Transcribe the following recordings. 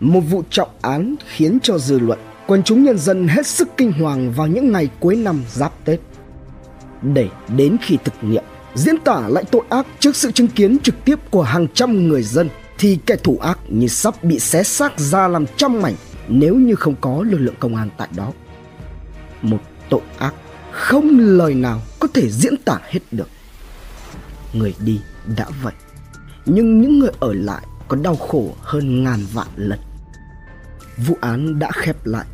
Một vụ trọng án khiến cho dư luận, quần chúng nhân dân hết sức kinh hoàng vào những ngày cuối năm giáp Tết. Để đến khi thực nghiệm, diễn tả lại tội ác trước sự chứng kiến trực tiếp của hàng trăm người dân thì kẻ thủ ác như sắp bị xé xác ra làm trăm mảnh nếu như không có lực lượng công an tại đó. Một tội ác không lời nào có thể diễn tả hết được. Người đi đã vậy, nhưng những người ở lại có đau khổ hơn ngàn vạn lần. Vụ án đã khép lại,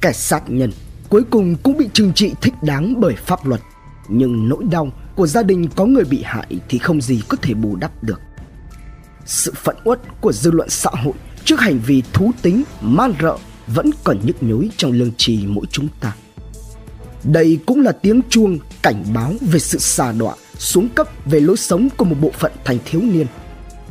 kẻ sát nhân cuối cùng cũng bị trừng trị thích đáng bởi pháp luật. Nhưng nỗi đau của gia đình có người bị hại thì không gì có thể bù đắp được. Sự phẫn uất của dư luận xã hội trước hành vi thú tính, man rợ vẫn còn nhức nhối trong lương trì mỗi chúng ta. Đây cũng là tiếng chuông cảnh báo về sự xà đọa, xuống cấp về lối sống của một bộ phận thành thiếu niên.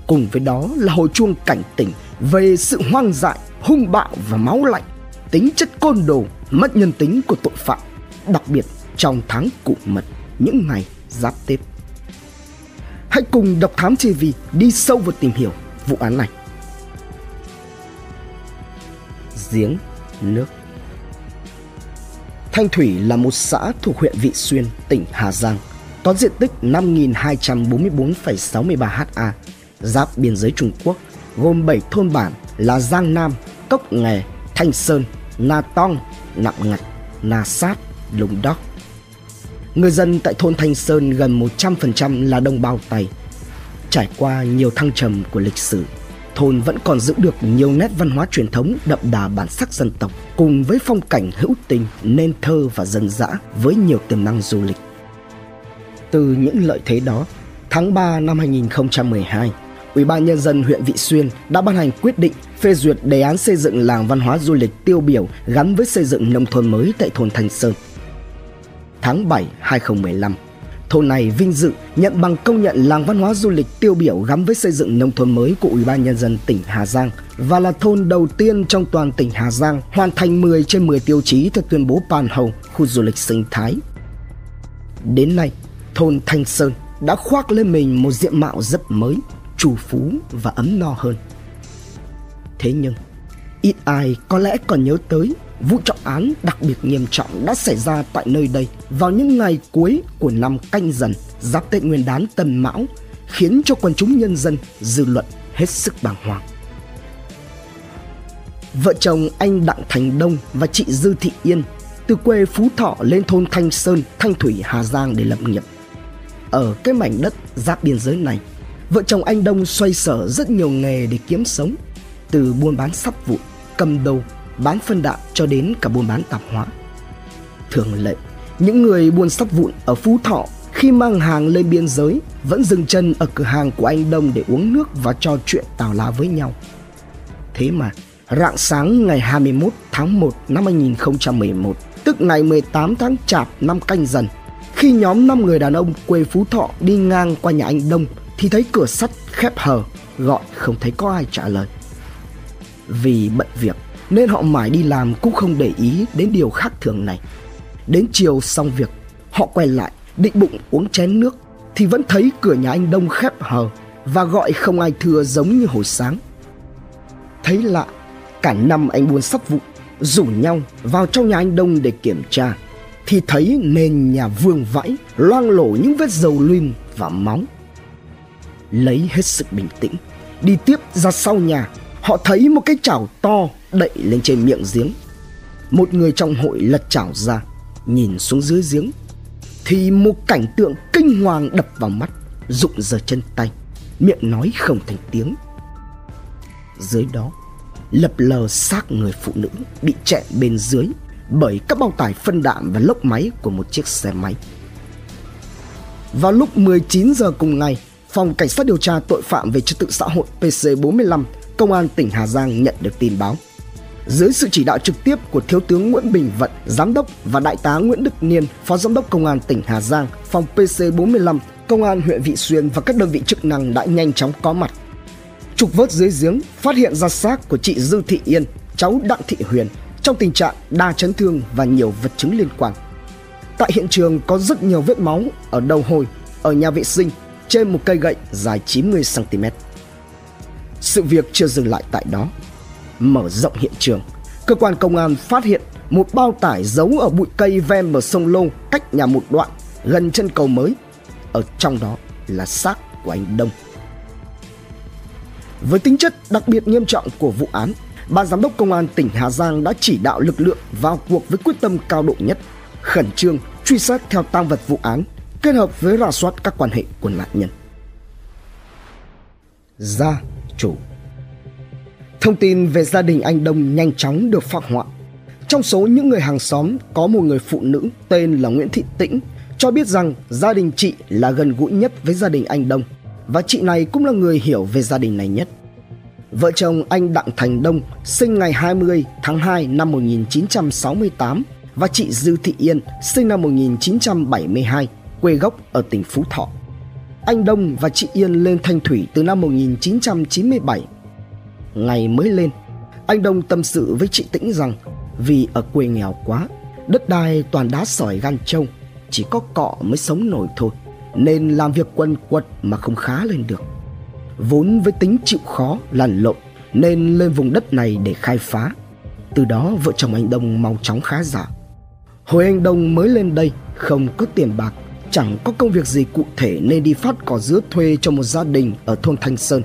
Cùng với đó là hồi chuông cảnh tỉnh về sự hoang dại, hung bạo và máu lạnh, tính chất côn đồ, mất nhân tính của tội phạm, đặc biệt trong tháng cụ mật, những ngày giáp Tết. Hãy cùng Độc Thám TV đi sâu vào tìm hiểu vụ án này. Giếng nước Thanh Thủy là một xã thuộc huyện Vị Xuyên, tỉnh Hà Giang, có diện tích 5.244,63 ha, giáp biên giới Trung Quốc, gồm 7 thôn bản là Giang Nam, Cốc Nghè, Thanh Sơn, Na Tong, Nạm Ngạch, Na Sát, Lùng Đốc. Người dân tại thôn Thanh Sơn gần 100% là đồng bào Tây. Trải qua nhiều thăng trầm của lịch sử, thôn vẫn còn giữ được nhiều nét văn hóa truyền thống đậm đà bản sắc dân tộc cùng với phong cảnh hữu tình, nên thơ và dân dã với nhiều tiềm năng du lịch. Từ những lợi thế đó, tháng 3 năm 2012, Ủy ban nhân dân huyện Vị Xuyên đã ban hành quyết định phê duyệt đề án xây dựng làng văn hóa du lịch tiêu biểu gắn với xây dựng nông thôn mới tại thôn Thanh Sơn. Tháng 7 2015, thôn này vinh dự nhận bằng công nhận làng văn hóa du lịch tiêu biểu gắn với xây dựng nông thôn mới của Ủy ban nhân dân tỉnh Hà Giang và là thôn đầu tiên trong toàn tỉnh Hà Giang hoàn thành 10 trên 10 tiêu chí theo tuyên bố Pan Hầu, khu du lịch sinh thái. Đến nay, thôn Thanh Sơn đã khoác lên mình một diện mạo rất mới, trù phú và ấm no hơn. Thế nhưng, ít ai có lẽ còn nhớ tới vụ trọng án đặc biệt nghiêm trọng đã xảy ra tại nơi đây vào những ngày cuối của năm canh dần giáp tết nguyên đán tân mão khiến cho quần chúng nhân dân dư luận hết sức bàng hoàng vợ chồng anh đặng thành đông và chị dư thị yên từ quê phú thọ lên thôn thanh sơn thanh thủy hà giang để lập nghiệp ở cái mảnh đất giáp biên giới này vợ chồng anh đông xoay sở rất nhiều nghề để kiếm sống từ buôn bán sắt vụn cầm đầu bán phân đạm cho đến cả buôn bán tạp hóa. Thường lệ, những người buôn sắt vụn ở Phú Thọ khi mang hàng lên biên giới vẫn dừng chân ở cửa hàng của anh Đông để uống nước và trò chuyện tào lá với nhau. Thế mà, rạng sáng ngày 21 tháng 1 năm 2011, tức ngày 18 tháng Chạp năm canh dần, khi nhóm 5 người đàn ông quê Phú Thọ đi ngang qua nhà anh Đông thì thấy cửa sắt khép hờ, gọi không thấy có ai trả lời. Vì bận việc, nên họ mãi đi làm cũng không để ý đến điều khác thường này. Đến chiều xong việc, họ quay lại định bụng uống chén nước thì vẫn thấy cửa nhà anh Đông khép hờ và gọi không ai thưa giống như hồi sáng. Thấy lạ, cả năm anh buôn sắp vụ rủ nhau vào trong nhà anh Đông để kiểm tra thì thấy nền nhà vương vãi loang lổ những vết dầu lim và máu. Lấy hết sự bình tĩnh, đi tiếp ra sau nhà, họ thấy một cái chảo to đậy lên trên miệng giếng. Một người trong hội lật chảo ra, nhìn xuống dưới giếng thì một cảnh tượng kinh hoàng đập vào mắt, rụng giờ chân tay, miệng nói không thành tiếng. Dưới đó, lập lờ xác người phụ nữ bị chẹn bên dưới bởi các bao tải phân đạm và lốc máy của một chiếc xe máy. Vào lúc 19 giờ cùng ngày, Phòng Cảnh sát điều tra tội phạm về trật tự xã hội PC45, Công an tỉnh Hà Giang nhận được tin báo dưới sự chỉ đạo trực tiếp của Thiếu tướng Nguyễn Bình Vận, Giám đốc và Đại tá Nguyễn Đức Niên, Phó Giám đốc Công an tỉnh Hà Giang, phòng PC45, Công an huyện Vị Xuyên và các đơn vị chức năng đã nhanh chóng có mặt. Trục vớt dưới giếng phát hiện ra xác của chị Dư Thị Yên, cháu Đặng Thị Huyền trong tình trạng đa chấn thương và nhiều vật chứng liên quan. Tại hiện trường có rất nhiều vết máu ở đầu hồi, ở nhà vệ sinh, trên một cây gậy dài 90 cm. Sự việc chưa dừng lại tại đó mở rộng hiện trường, cơ quan công an phát hiện một bao tải giấu ở bụi cây ven bờ sông Lô cách nhà một đoạn gần chân cầu mới. Ở trong đó là xác của anh Đông. Với tính chất đặc biệt nghiêm trọng của vụ án, Ban giám đốc công an tỉnh Hà Giang đã chỉ đạo lực lượng vào cuộc với quyết tâm cao độ nhất, khẩn trương truy xét theo tang vật vụ án, kết hợp với rà soát các quan hệ của nạn nhân. Gia chủ Thông tin về gia đình anh Đông nhanh chóng được phát họa. Trong số những người hàng xóm có một người phụ nữ tên là Nguyễn Thị Tĩnh cho biết rằng gia đình chị là gần gũi nhất với gia đình anh Đông và chị này cũng là người hiểu về gia đình này nhất. Vợ chồng anh Đặng Thành Đông sinh ngày 20 tháng 2 năm 1968 và chị Dư Thị Yên sinh năm 1972, quê gốc ở tỉnh Phú Thọ. Anh Đông và chị Yên lên Thanh Thủy từ năm 1997. Ngày mới lên, anh Đông tâm sự với chị Tĩnh rằng vì ở quê nghèo quá, đất đai toàn đá sỏi gan trâu, chỉ có cọ mới sống nổi thôi, nên làm việc quần quật mà không khá lên được. Vốn với tính chịu khó, lăn lộn, nên lên vùng đất này để khai phá. Từ đó vợ chồng anh Đông mau chóng khá giả. Hồi anh Đông mới lên đây, không có tiền bạc, chẳng có công việc gì cụ thể nên đi phát cỏ dứa thuê cho một gia đình ở thôn Thanh Sơn.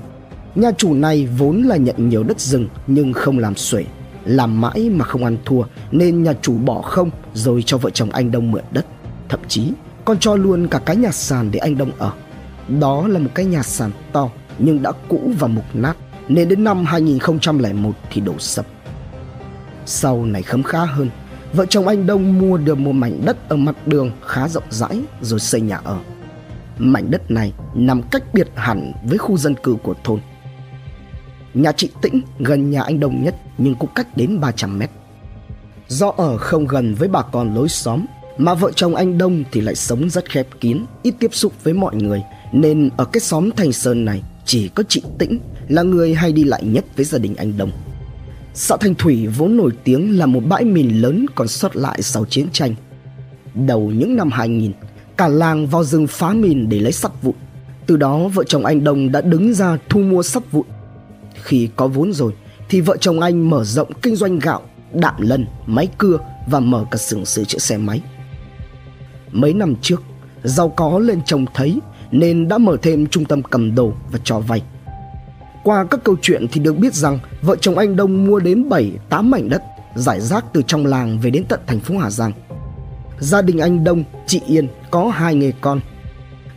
Nhà chủ này vốn là nhận nhiều đất rừng nhưng không làm xuể, làm mãi mà không ăn thua nên nhà chủ bỏ không rồi cho vợ chồng anh Đông mượn đất. Thậm chí còn cho luôn cả cái nhà sàn để anh Đông ở. Đó là một cái nhà sàn to nhưng đã cũ và mục nát nên đến năm 2001 thì đổ sập. Sau này khấm khá hơn, vợ chồng anh Đông mua được một mảnh đất ở mặt đường khá rộng rãi rồi xây nhà ở. Mảnh đất này nằm cách biệt hẳn với khu dân cư của thôn. Nhà chị Tĩnh gần nhà anh Đông nhất nhưng cũng cách đến 300 mét. Do ở không gần với bà con lối xóm mà vợ chồng anh Đông thì lại sống rất khép kín, ít tiếp xúc với mọi người nên ở cái xóm Thành Sơn này chỉ có chị Tĩnh là người hay đi lại nhất với gia đình anh Đông. Xã Thanh Thủy vốn nổi tiếng là một bãi mìn lớn còn sót lại sau chiến tranh. Đầu những năm 2000, cả làng vào rừng phá mìn để lấy sắt vụn. Từ đó vợ chồng anh Đông đã đứng ra thu mua sắt vụn. Khi có vốn rồi thì vợ chồng anh mở rộng kinh doanh gạo, đạm lân, máy cưa và mở cả xưởng sửa chữa xe máy. Mấy năm trước, giàu có lên chồng thấy nên đã mở thêm trung tâm cầm đồ và cho vay. Qua các câu chuyện thì được biết rằng vợ chồng anh Đông mua đến 7-8 mảnh đất giải rác từ trong làng về đến tận thành phố Hà Giang. Gia đình anh Đông, chị Yên có hai người con.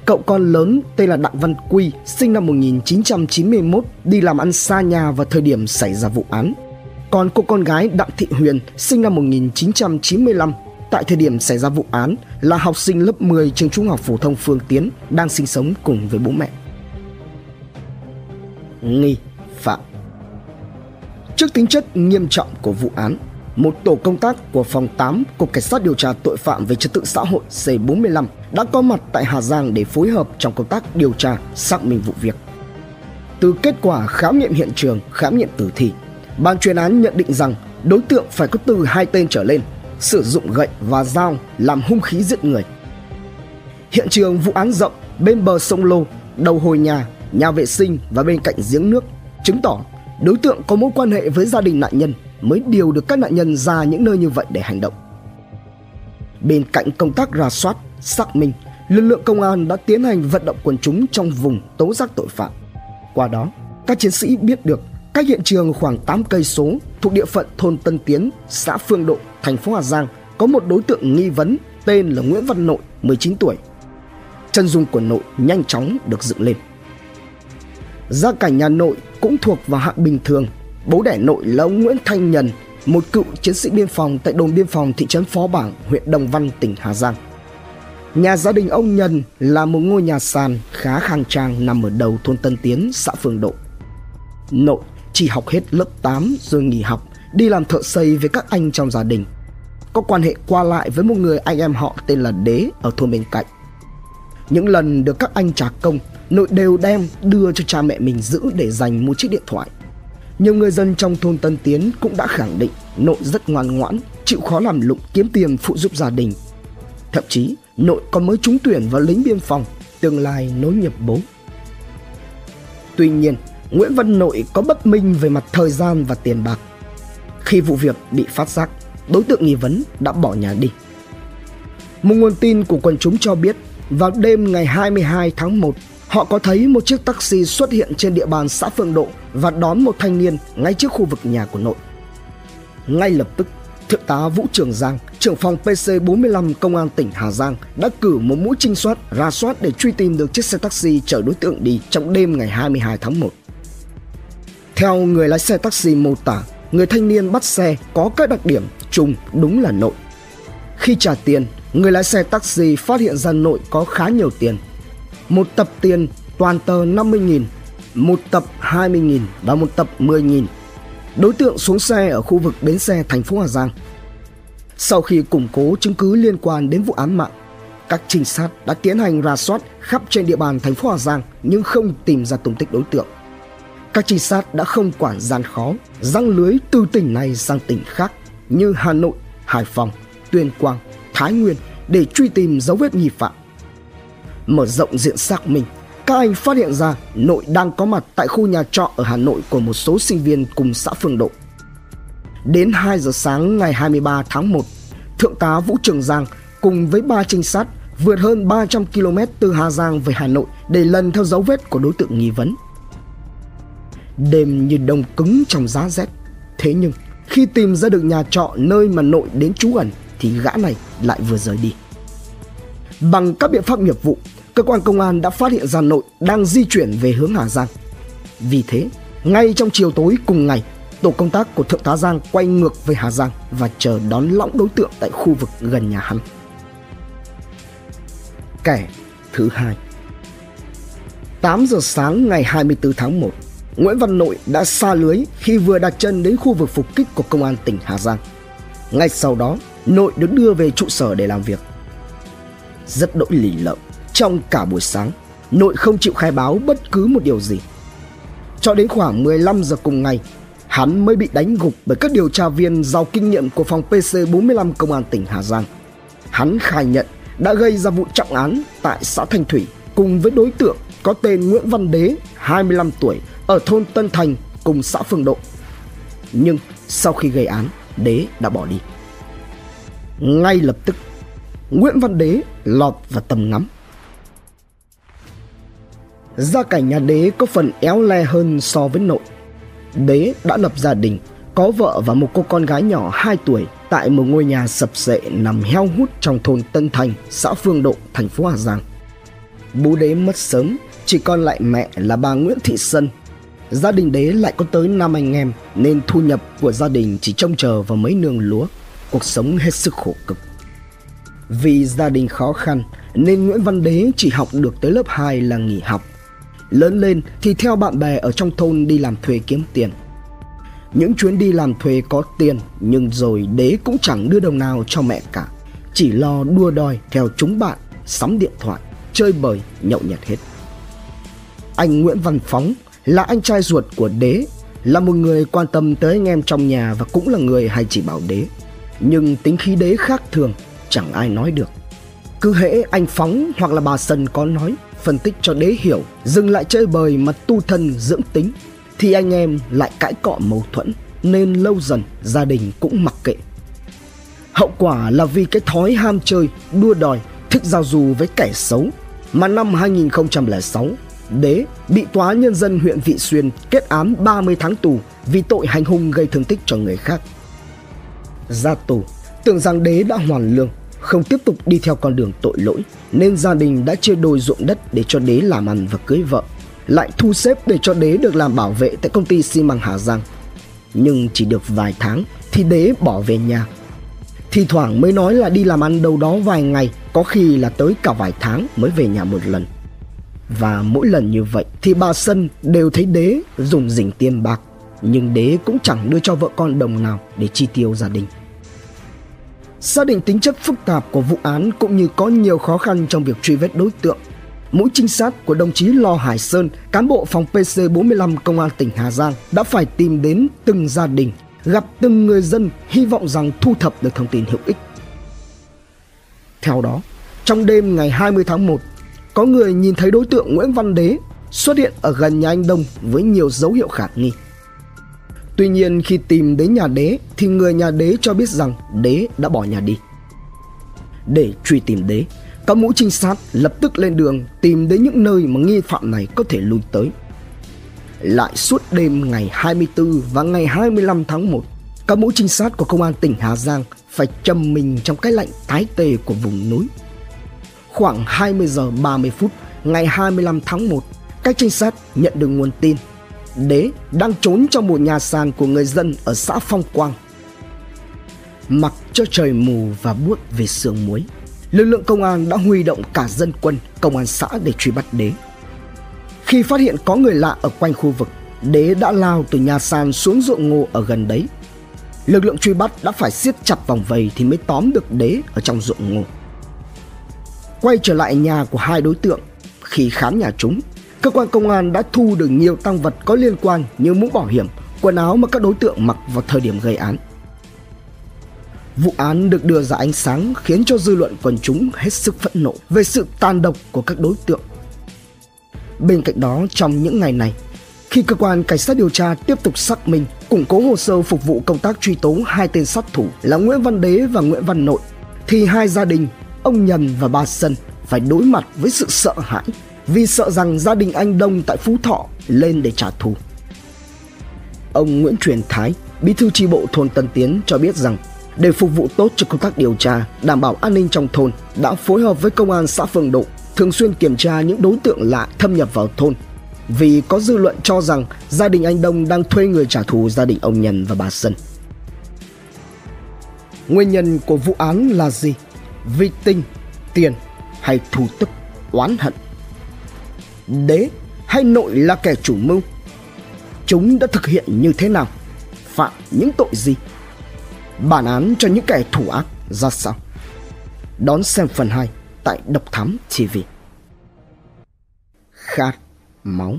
Cậu con lớn tên là Đặng Văn Quy, sinh năm 1991, đi làm ăn xa nhà vào thời điểm xảy ra vụ án. Còn cô con gái Đặng Thị Huyền, sinh năm 1995, tại thời điểm xảy ra vụ án là học sinh lớp 10 trường trung học phổ thông Phương Tiến đang sinh sống cùng với bố mẹ. Nghi phạm Trước tính chất nghiêm trọng của vụ án, một tổ công tác của phòng 8 Cục Cảnh sát điều tra tội phạm về trật tự xã hội C45 đã có mặt tại Hà Giang để phối hợp trong công tác điều tra xác minh vụ việc. Từ kết quả khám nghiệm hiện trường, khám nghiệm tử thi, ban chuyên án nhận định rằng đối tượng phải có từ hai tên trở lên sử dụng gậy và dao làm hung khí giết người. Hiện trường vụ án rộng bên bờ sông Lô, đầu hồi nhà, nhà vệ sinh và bên cạnh giếng nước chứng tỏ đối tượng có mối quan hệ với gia đình nạn nhân mới điều được các nạn nhân ra những nơi như vậy để hành động. Bên cạnh công tác rà soát, xác minh, lực lượng công an đã tiến hành vận động quần chúng trong vùng tố giác tội phạm. Qua đó, các chiến sĩ biết được cách hiện trường khoảng 8 cây số thuộc địa phận thôn Tân Tiến, xã Phương Độ, thành phố Hà Giang có một đối tượng nghi vấn tên là Nguyễn Văn Nội, 19 tuổi. Chân dung của Nội nhanh chóng được dựng lên. Gia cảnh nhà Nội cũng thuộc vào hạng bình thường. Bố đẻ Nội là ông Nguyễn Thanh Nhân, một cựu chiến sĩ biên phòng tại đồn biên phòng thị trấn Phó Bảng, huyện Đồng Văn, tỉnh Hà Giang. Nhà gia đình ông Nhân là một ngôi nhà sàn khá khang trang nằm ở đầu thôn Tân Tiến, xã Phương Độ. Nội chỉ học hết lớp 8 rồi nghỉ học, đi làm thợ xây với các anh trong gia đình. Có quan hệ qua lại với một người anh em họ tên là Đế ở thôn bên cạnh. Những lần được các anh trả công, nội đều đem đưa cho cha mẹ mình giữ để dành một chiếc điện thoại. Nhiều người dân trong thôn Tân Tiến cũng đã khẳng định nội rất ngoan ngoãn, chịu khó làm lụng kiếm tiền phụ giúp gia đình. Thậm chí, nội còn mới trúng tuyển vào lính biên phòng, tương lai nối nghiệp bố. Tuy nhiên, Nguyễn Văn Nội có bất minh về mặt thời gian và tiền bạc. Khi vụ việc bị phát giác, đối tượng nghi vấn đã bỏ nhà đi. Một nguồn tin của quần chúng cho biết, vào đêm ngày 22 tháng 1, họ có thấy một chiếc taxi xuất hiện trên địa bàn xã Phương Độ và đón một thanh niên ngay trước khu vực nhà của nội. Ngay lập tức, Thượng tá Vũ Trường Giang, trưởng phòng PC45 Công an tỉnh Hà Giang đã cử một mũi trinh soát ra soát để truy tìm được chiếc xe taxi chở đối tượng đi trong đêm ngày 22 tháng 1. Theo người lái xe taxi mô tả, người thanh niên bắt xe có các đặc điểm chung đúng là nội. Khi trả tiền, người lái xe taxi phát hiện ra nội có khá nhiều tiền. Một tập tiền toàn tờ 50.000, một tập 20.000 và một tập 10.000 Đối tượng xuống xe ở khu vực bến xe thành phố Hà Giang. Sau khi củng cố chứng cứ liên quan đến vụ án mạng, các trinh sát đã tiến hành rà soát khắp trên địa bàn thành phố Hà Giang nhưng không tìm ra tung tích đối tượng. Các trinh sát đã không quản gian khó, răng lưới từ tỉnh này sang tỉnh khác như Hà Nội, Hải Phòng, Tuyên Quang, Thái Nguyên để truy tìm dấu vết nghi phạm. Mở rộng diện xác minh, các anh phát hiện ra nội đang có mặt tại khu nhà trọ ở Hà Nội của một số sinh viên cùng xã Phương Độ. Đến 2 giờ sáng ngày 23 tháng 1, Thượng tá Vũ Trường Giang cùng với ba trinh sát vượt hơn 300 km từ Hà Giang về Hà Nội để lần theo dấu vết của đối tượng nghi vấn. Đêm như đông cứng trong giá rét, thế nhưng khi tìm ra được nhà trọ nơi mà nội đến trú ẩn thì gã này lại vừa rời đi. Bằng các biện pháp nghiệp vụ, cơ quan công an đã phát hiện ra nội đang di chuyển về hướng Hà Giang. Vì thế, ngay trong chiều tối cùng ngày, tổ công tác của Thượng tá Giang quay ngược về Hà Giang và chờ đón lõng đối tượng tại khu vực gần nhà hắn. Kẻ thứ hai 8 giờ sáng ngày 24 tháng 1, Nguyễn Văn Nội đã xa lưới khi vừa đặt chân đến khu vực phục kích của công an tỉnh Hà Giang. Ngay sau đó, Nội được đưa về trụ sở để làm việc. Rất đỗi lì lợm, trong cả buổi sáng, Nội không chịu khai báo bất cứ một điều gì. Cho đến khoảng 15 giờ cùng ngày, hắn mới bị đánh gục bởi các điều tra viên giàu kinh nghiệm của phòng PC45 Công an tỉnh Hà Giang. Hắn khai nhận đã gây ra vụ trọng án tại xã Thanh Thủy cùng với đối tượng có tên Nguyễn Văn Đế, 25 tuổi, ở thôn Tân Thành cùng xã Phương Độ. Nhưng sau khi gây án, Đế đã bỏ đi. Ngay lập tức, Nguyễn Văn Đế lọt vào tầm ngắm Gia cảnh nhà đế có phần éo le hơn so với nội. Đế đã lập gia đình, có vợ và một cô con gái nhỏ 2 tuổi tại một ngôi nhà sập sệ nằm heo hút trong thôn Tân Thành, xã Phương Độ, thành phố Hà Giang. Bố đế mất sớm, chỉ còn lại mẹ là bà Nguyễn Thị Sân. Gia đình đế lại có tới 5 anh em nên thu nhập của gia đình chỉ trông chờ vào mấy nương lúa, cuộc sống hết sức khổ cực. Vì gia đình khó khăn nên Nguyễn Văn Đế chỉ học được tới lớp 2 là nghỉ học Lớn lên thì theo bạn bè ở trong thôn đi làm thuê kiếm tiền. Những chuyến đi làm thuê có tiền nhưng rồi đế cũng chẳng đưa đồng nào cho mẹ cả. Chỉ lo đua đòi theo chúng bạn, sắm điện thoại, chơi bời, nhậu nhẹt hết. Anh Nguyễn Văn Phóng là anh trai ruột của đế, là một người quan tâm tới anh em trong nhà và cũng là người hay chỉ bảo đế. Nhưng tính khí đế khác thường, chẳng ai nói được. Cứ hễ anh Phóng hoặc là bà sần có nói phân tích cho đế hiểu dừng lại chơi bời mà tu thân dưỡng tính thì anh em lại cãi cọ mâu thuẫn nên lâu dần gia đình cũng mặc kệ hậu quả là vì cái thói ham chơi đua đòi thích giao du với kẻ xấu mà năm 2006 Đế bị tòa nhân dân huyện Vị Xuyên kết án 30 tháng tù vì tội hành hung gây thương tích cho người khác. Ra tù, tưởng rằng Đế đã hoàn lương, không tiếp tục đi theo con đường tội lỗi nên gia đình đã chia đôi ruộng đất để cho đế làm ăn và cưới vợ lại thu xếp để cho đế được làm bảo vệ tại công ty xi măng Hà Giang. Nhưng chỉ được vài tháng thì đế bỏ về nhà. Thì thoảng mới nói là đi làm ăn đâu đó vài ngày, có khi là tới cả vài tháng mới về nhà một lần. Và mỗi lần như vậy thì bà Sân đều thấy đế dùng dình tiền bạc, nhưng đế cũng chẳng đưa cho vợ con đồng nào để chi tiêu gia đình. Xác định tính chất phức tạp của vụ án cũng như có nhiều khó khăn trong việc truy vết đối tượng. Mũi trinh sát của đồng chí Lò Hải Sơn, cán bộ phòng PC45 Công an tỉnh Hà Giang đã phải tìm đến từng gia đình, gặp từng người dân hy vọng rằng thu thập được thông tin hữu ích. Theo đó, trong đêm ngày 20 tháng 1, có người nhìn thấy đối tượng Nguyễn Văn Đế xuất hiện ở gần nhà anh Đông với nhiều dấu hiệu khả nghi. Tuy nhiên khi tìm đến nhà đế thì người nhà đế cho biết rằng đế đã bỏ nhà đi. Để truy tìm đế, các mũi trinh sát lập tức lên đường tìm đến những nơi mà nghi phạm này có thể lui tới. Lại suốt đêm ngày 24 và ngày 25 tháng 1, các mũi trinh sát của công an tỉnh Hà Giang phải chầm mình trong cái lạnh tái tê của vùng núi. Khoảng 20 giờ 30 phút ngày 25 tháng 1, các trinh sát nhận được nguồn tin Đế đang trốn trong một nhà sàn của người dân ở xã Phong Quang. Mặc cho trời mù và buốt về sương muối, lực lượng công an đã huy động cả dân quân, công an xã để truy bắt Đế. Khi phát hiện có người lạ ở quanh khu vực, Đế đã lao từ nhà sàn xuống ruộng ngô ở gần đấy. Lực lượng truy bắt đã phải siết chặt vòng vây thì mới tóm được Đế ở trong ruộng ngô. Quay trở lại nhà của hai đối tượng, khi khám nhà chúng, cơ quan công an đã thu được nhiều tăng vật có liên quan như mũ bảo hiểm, quần áo mà các đối tượng mặc vào thời điểm gây án. Vụ án được đưa ra ánh sáng khiến cho dư luận quần chúng hết sức phẫn nộ về sự tàn độc của các đối tượng. Bên cạnh đó, trong những ngày này, khi cơ quan cảnh sát điều tra tiếp tục xác minh, củng cố hồ sơ phục vụ công tác truy tố hai tên sát thủ là Nguyễn Văn Đế và Nguyễn Văn Nội, thì hai gia đình, ông Nhân và bà Sân phải đối mặt với sự sợ hãi vì sợ rằng gia đình anh Đông tại Phú Thọ lên để trả thù. Ông Nguyễn Truyền Thái, bí thư tri bộ thôn Tân Tiến cho biết rằng để phục vụ tốt cho công tác điều tra, đảm bảo an ninh trong thôn, đã phối hợp với công an xã Phương Độ thường xuyên kiểm tra những đối tượng lạ thâm nhập vào thôn. Vì có dư luận cho rằng gia đình anh Đông đang thuê người trả thù gia đình ông Nhân và bà Sân. Nguyên nhân của vụ án là gì? Vì tinh, tiền hay thù tức, oán hận? Đế hay nội là kẻ chủ mưu? Chúng đã thực hiện như thế nào? Phạm những tội gì? Bản án cho những kẻ thủ ác ra sao? Đón xem phần 2 tại Độc Thám TV. Khát máu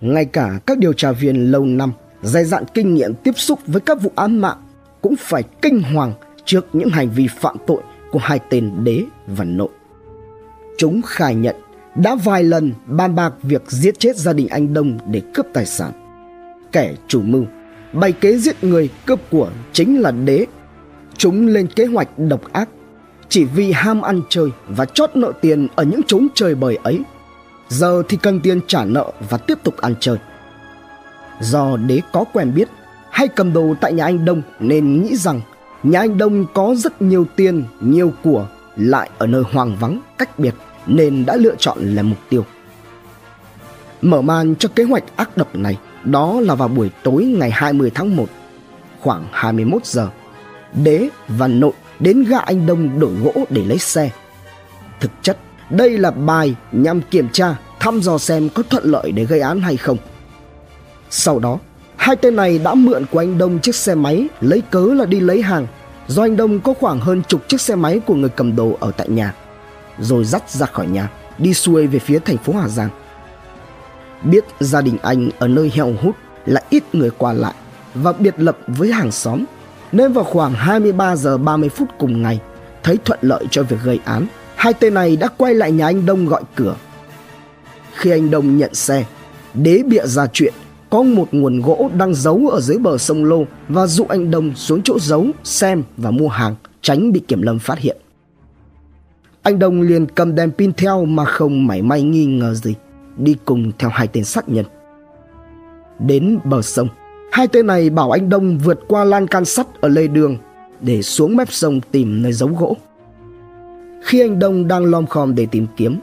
Ngay cả các điều tra viên lâu năm, dày dạn kinh nghiệm tiếp xúc với các vụ án mạng cũng phải kinh hoàng trước những hành vi phạm tội của hai tên đế và nội. Chúng khai nhận đã vài lần bàn bạc việc giết chết gia đình anh Đông để cướp tài sản. Kẻ chủ mưu bày kế giết người cướp của chính là đế. Chúng lên kế hoạch độc ác chỉ vì ham ăn chơi và chót nợ tiền ở những chốn chơi bời ấy. Giờ thì cần tiền trả nợ và tiếp tục ăn chơi. Do đế có quen biết hay cầm đồ tại nhà anh Đông nên nghĩ rằng nhà anh Đông có rất nhiều tiền, nhiều của lại ở nơi hoang vắng, cách biệt nên đã lựa chọn là mục tiêu. Mở màn cho kế hoạch ác độc này đó là vào buổi tối ngày 20 tháng 1, khoảng 21 giờ. Đế và nội đến gã anh Đông đổi gỗ để lấy xe. Thực chất, đây là bài nhằm kiểm tra, thăm dò xem có thuận lợi để gây án hay không. Sau đó, hai tên này đã mượn của anh Đông chiếc xe máy lấy cớ là đi lấy hàng do anh Đông có khoảng hơn chục chiếc xe máy của người cầm đồ ở tại nhà rồi dắt ra khỏi nhà đi xuôi về phía thành phố Hà Giang. Biết gia đình anh ở nơi heo hút là ít người qua lại và biệt lập với hàng xóm nên vào khoảng 23 giờ 30 phút cùng ngày thấy thuận lợi cho việc gây án hai tên này đã quay lại nhà anh Đông gọi cửa. Khi anh Đông nhận xe, đế bịa ra chuyện có một nguồn gỗ đang giấu ở dưới bờ sông Lô và dụ anh Đông xuống chỗ giấu xem và mua hàng tránh bị kiểm lâm phát hiện. Anh Đông liền cầm đèn pin theo mà không mảy may nghi ngờ gì, đi cùng theo hai tên sát nhân. Đến bờ sông, hai tên này bảo anh Đông vượt qua lan can sắt ở lề đường để xuống mép sông tìm nơi giấu gỗ. Khi anh Đông đang lom khom để tìm kiếm,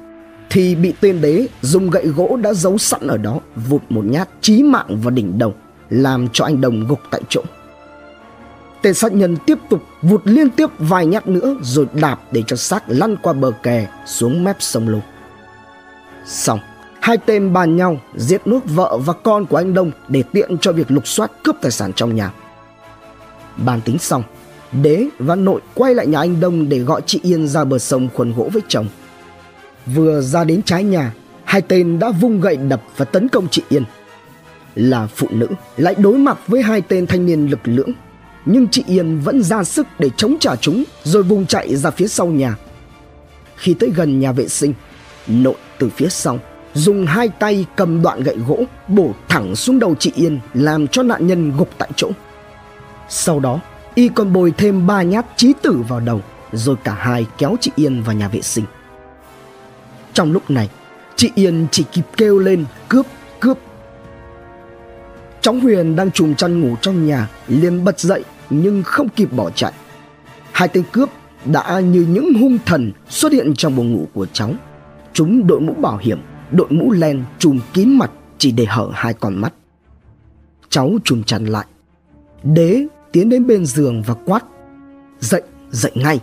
thì bị tên đế dùng gậy gỗ đã giấu sẵn ở đó vụt một nhát chí mạng vào đỉnh đầu, làm cho anh Đông gục tại chỗ. Tên sát nhân tiếp tục vụt liên tiếp vài nhát nữa rồi đạp để cho xác lăn qua bờ kè xuống mép sông lục Xong, hai tên bàn nhau giết nốt vợ và con của anh Đông để tiện cho việc lục soát cướp tài sản trong nhà. Bàn tính xong, đế và nội quay lại nhà anh Đông để gọi chị Yên ra bờ sông khuẩn gỗ với chồng. Vừa ra đến trái nhà, hai tên đã vung gậy đập và tấn công chị Yên. Là phụ nữ, lại đối mặt với hai tên thanh niên lực lưỡng nhưng chị Yên vẫn ra sức để chống trả chúng rồi vùng chạy ra phía sau nhà. Khi tới gần nhà vệ sinh, Nội từ phía sau dùng hai tay cầm đoạn gậy gỗ bổ thẳng xuống đầu chị Yên làm cho nạn nhân gục tại chỗ. Sau đó, y còn bồi thêm ba nhát chí tử vào đầu rồi cả hai kéo chị Yên vào nhà vệ sinh. Trong lúc này, chị Yên chỉ kịp kêu lên cướp, cướp. Cháu Huyền đang trùm chăn ngủ trong nhà liền bật dậy nhưng không kịp bỏ chạy. Hai tên cướp đã như những hung thần xuất hiện trong buồng ngủ của cháu. Chúng đội mũ bảo hiểm, đội mũ len trùm kín mặt chỉ để hở hai con mắt. Cháu trùm chăn lại. Đế tiến đến bên giường và quát. Dậy, dậy ngay.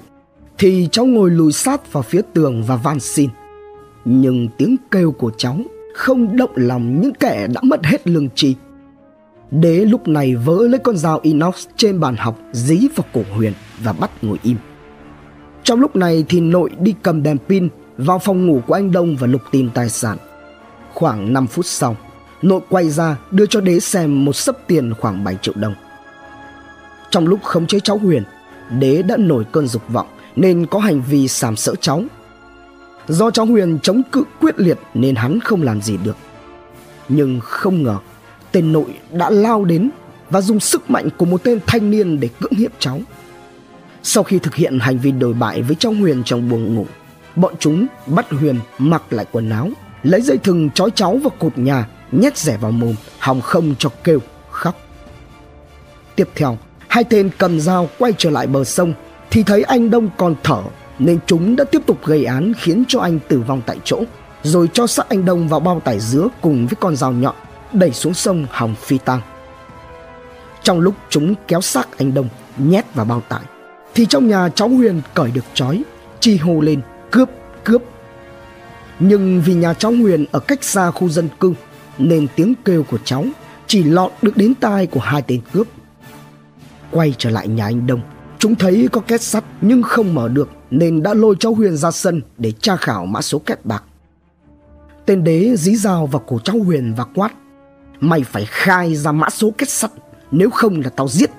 Thì cháu ngồi lùi sát vào phía tường và van xin. Nhưng tiếng kêu của cháu không động lòng những kẻ đã mất hết lương tri. Đế lúc này vỡ lấy con dao inox trên bàn học dí vào cổ Huyền và bắt ngồi im. Trong lúc này thì nội đi cầm đèn pin vào phòng ngủ của anh Đông và lục tìm tài sản. Khoảng 5 phút sau, nội quay ra đưa cho đế xem một sấp tiền khoảng 7 triệu đồng. Trong lúc khống chế cháu Huyền, đế đã nổi cơn dục vọng nên có hành vi sàm sỡ cháu. Do cháu Huyền chống cự quyết liệt nên hắn không làm gì được. Nhưng không ngờ, tên nội đã lao đến và dùng sức mạnh của một tên thanh niên để cưỡng hiếp cháu. Sau khi thực hiện hành vi đồi bại với cháu Huyền trong buồng ngủ, bọn chúng bắt Huyền mặc lại quần áo, lấy dây thừng trói cháu vào cột nhà, nhét rẻ vào mồm, hòng không cho kêu, khóc. Tiếp theo, hai tên cầm dao quay trở lại bờ sông thì thấy anh Đông còn thở nên chúng đã tiếp tục gây án khiến cho anh tử vong tại chỗ rồi cho xác anh Đông vào bao tải dứa cùng với con dao nhọn đẩy xuống sông hòng phi tang. Trong lúc chúng kéo xác anh Đông nhét vào bao tải, thì trong nhà cháu Huyền cởi được trói chi hô lên, cướp cướp. Nhưng vì nhà cháu Huyền ở cách xa khu dân cư, nên tiếng kêu của cháu chỉ lọt được đến tai của hai tên cướp. Quay trở lại nhà anh Đông, chúng thấy có két sắt nhưng không mở được, nên đã lôi cháu Huyền ra sân để tra khảo mã số két bạc. Tên đế dí dao vào cổ cháu Huyền và quát mày phải khai ra mã số kết sắt, nếu không là tao giết.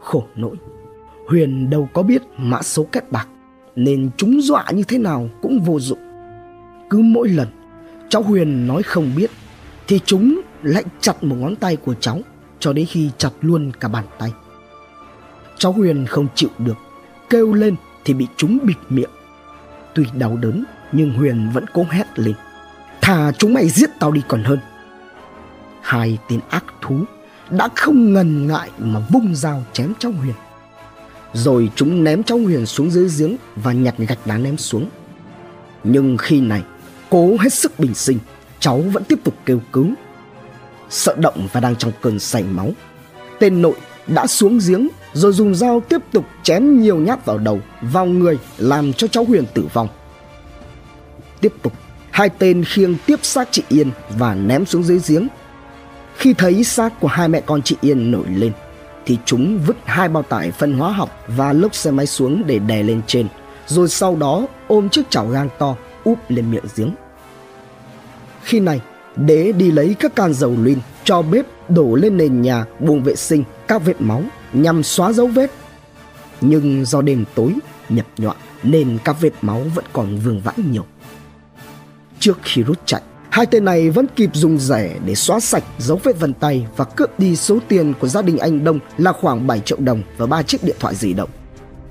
Khổ nỗi, Huyền đâu có biết mã số kết bạc, Nên chúng dọa như thế nào cũng vô dụng. Cứ mỗi lần cháu Huyền nói không biết, Thì chúng lại chặt một ngón tay của cháu, Cho đến khi chặt luôn cả bàn tay. Cháu Huyền không chịu được, Kêu lên thì bị chúng bịt miệng. Tuy đau đớn, nhưng Huyền vẫn cố hét lên. Thà chúng mày giết tao đi còn hơn. Hai tên ác thú đã không ngần ngại mà vung dao chém cháu Huyền rồi chúng ném cháu Huyền xuống dưới giếng và nhặt gạch đá ném xuống. Nhưng khi này, cố hết sức bình sinh, cháu vẫn tiếp tục kêu cứu. Sợ động và đang trong cơn say máu. Tên nội đã xuống giếng rồi dùng dao tiếp tục chém nhiều nhát vào đầu, vào người làm cho cháu Huyền tử vong. Tiếp tục, hai tên khiêng tiếp xác chị Yên và ném xuống dưới giếng. Khi thấy xác của hai mẹ con chị Yên nổi lên, thì chúng vứt hai bao tải phân hóa học và lốc xe máy xuống để đè lên trên, rồi sau đó ôm chiếc chảo gang to úp lên miệng giếng. Khi này, đế đi lấy các can dầu luyên cho bếp đổ lên nền nhà buồng vệ sinh các vết máu nhằm xóa dấu vết. Nhưng do đêm tối nhập nhọa nên các vết máu vẫn còn vương vãi nhiều. Trước khi rút chạy, Hai tên này vẫn kịp dùng rẻ để xóa sạch dấu vết vân tay và cướp đi số tiền của gia đình anh Đông là khoảng 7 triệu đồng và ba chiếc điện thoại di động.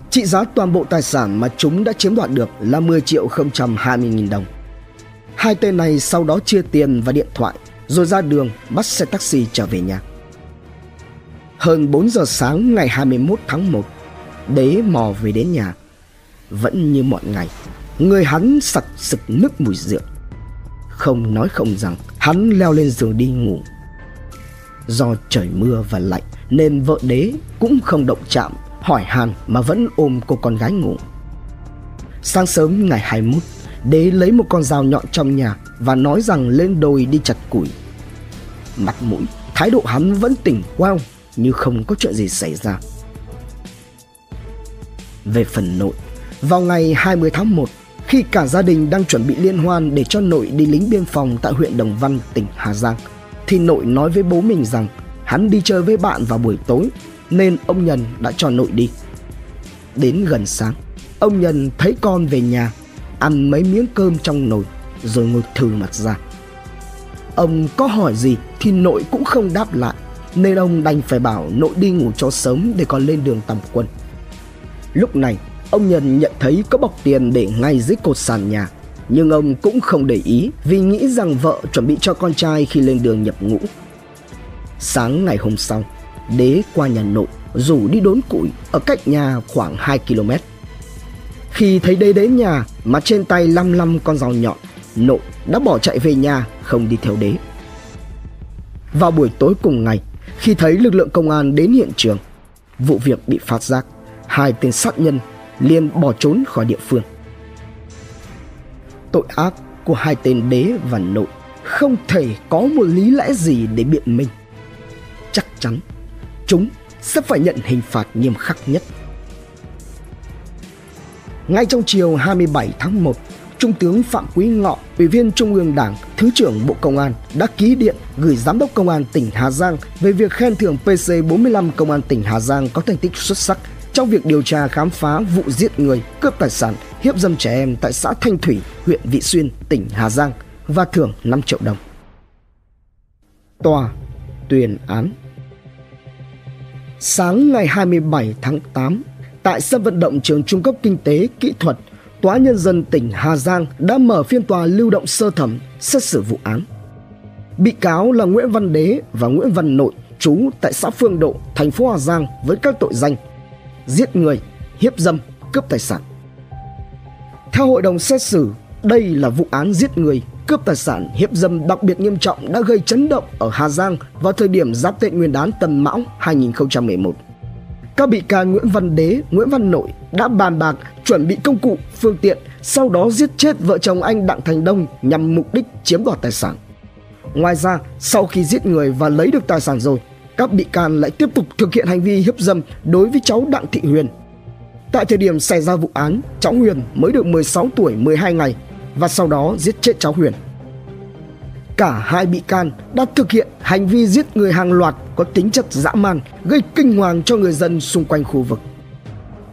Trị giá toàn bộ tài sản mà chúng đã chiếm đoạt được là 10 triệu 020 nghìn đồng. Hai tên này sau đó chia tiền và điện thoại rồi ra đường bắt xe taxi trở về nhà. Hơn 4 giờ sáng ngày 21 tháng 1, đế mò về đến nhà. Vẫn như mọi ngày, người hắn sặc sực nước mùi rượu không nói không rằng, hắn leo lên giường đi ngủ. Do trời mưa và lạnh, nên vợ đế cũng không động chạm, hỏi han mà vẫn ôm cô con gái ngủ. Sáng sớm ngày 21 đế lấy một con dao nhọn trong nhà và nói rằng lên đồi đi chặt củi. Mặt mũi, thái độ hắn vẫn tỉnh quao như không có chuyện gì xảy ra. Về phần nội, vào ngày 20 tháng 1 khi cả gia đình đang chuẩn bị liên hoan để cho nội đi lính biên phòng tại huyện Đồng Văn, tỉnh Hà Giang, thì nội nói với bố mình rằng hắn đi chơi với bạn vào buổi tối nên ông Nhân đã cho nội đi. Đến gần sáng, ông Nhân thấy con về nhà ăn mấy miếng cơm trong nồi rồi ngồi thử mặt ra. Ông có hỏi gì thì nội cũng không đáp lại nên ông đành phải bảo nội đi ngủ cho sớm để còn lên đường tầm quân. Lúc này, ông Nhân nhận thấy có bọc tiền để ngay dưới cột sàn nhà, nhưng ông cũng không để ý vì nghĩ rằng vợ chuẩn bị cho con trai khi lên đường nhập ngũ. Sáng ngày hôm sau, đế qua nhà nội rủ đi đốn củi ở cách nhà khoảng 2 km. Khi thấy đế đến nhà mà trên tay lăm lăm con dao nhọn, nội đã bỏ chạy về nhà không đi theo đế. Vào buổi tối cùng ngày, khi thấy lực lượng công an đến hiện trường, vụ việc bị phát giác, hai tên sát nhân liền bỏ trốn khỏi địa phương. Tội ác của hai tên đế và nội không thể có một lý lẽ gì để biện minh. Chắc chắn chúng sẽ phải nhận hình phạt nghiêm khắc nhất. Ngay trong chiều 27 tháng 1 Trung tướng Phạm Quý Ngọ, Ủy viên Trung ương Đảng, Thứ trưởng Bộ Công an đã ký điện gửi Giám đốc Công an tỉnh Hà Giang về việc khen thưởng PC45 Công an tỉnh Hà Giang có thành tích xuất sắc trong việc điều tra khám phá vụ giết người, cướp tài sản, hiếp dâm trẻ em tại xã Thanh Thủy, huyện Vị Xuyên, tỉnh Hà Giang và thưởng 5 triệu đồng. Tòa tuyên án Sáng ngày 27 tháng 8, tại sân vận động trường Trung cấp Kinh tế Kỹ thuật Tòa Nhân dân tỉnh Hà Giang đã mở phiên tòa lưu động sơ thẩm xét xử vụ án. Bị cáo là Nguyễn Văn Đế và Nguyễn Văn Nội trú tại xã Phương Độ, thành phố Hà Giang với các tội danh giết người, hiếp dâm, cướp tài sản. Theo hội đồng xét xử, đây là vụ án giết người, cướp tài sản, hiếp dâm đặc biệt nghiêm trọng đã gây chấn động ở Hà Giang vào thời điểm giáp Tết Nguyên đán Tân Mão 2011. Các bị can Nguyễn Văn Đế, Nguyễn Văn Nội đã bàn bạc chuẩn bị công cụ, phương tiện, sau đó giết chết vợ chồng anh Đặng Thành Đông nhằm mục đích chiếm đoạt tài sản. Ngoài ra, sau khi giết người và lấy được tài sản rồi, các bị can lại tiếp tục thực hiện hành vi hiếp dâm đối với cháu Đặng Thị Huyền. Tại thời điểm xảy ra vụ án, cháu Huyền mới được 16 tuổi 12 ngày và sau đó giết chết cháu Huyền. Cả hai bị can đã thực hiện hành vi giết người hàng loạt có tính chất dã man, gây kinh hoàng cho người dân xung quanh khu vực.